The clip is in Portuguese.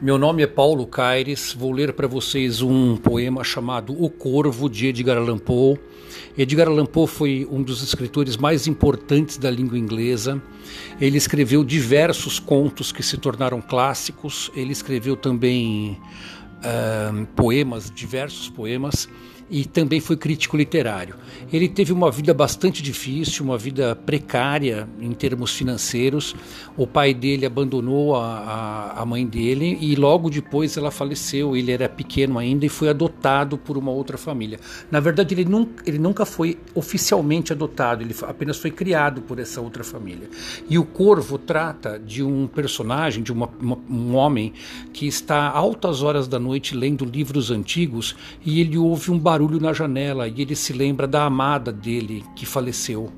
Meu nome é Paulo Caires, vou ler para vocês um poema chamado O Corvo, de Edgar Allan Poe. Edgar Allan Poe foi um dos escritores mais importantes da língua inglesa. Ele escreveu diversos contos que se tornaram clássicos. Ele escreveu também uh, poemas, diversos poemas e também foi crítico literário. Ele teve uma vida bastante difícil, uma vida precária em termos financeiros. O pai dele abandonou a, a, a, mãe dele e logo depois ela faleceu. Ele era pequeno ainda e foi adotado por uma outra família. Na verdade, ele nunca, ele nunca foi oficialmente adotado, ele apenas foi criado por essa outra família. E o Corvo trata de um personagem, de uma, uma, um homem que está altas horas da noite lendo livros antigos e ele ouve um barulho na janela e ele se lembra da amada dele que faleceu.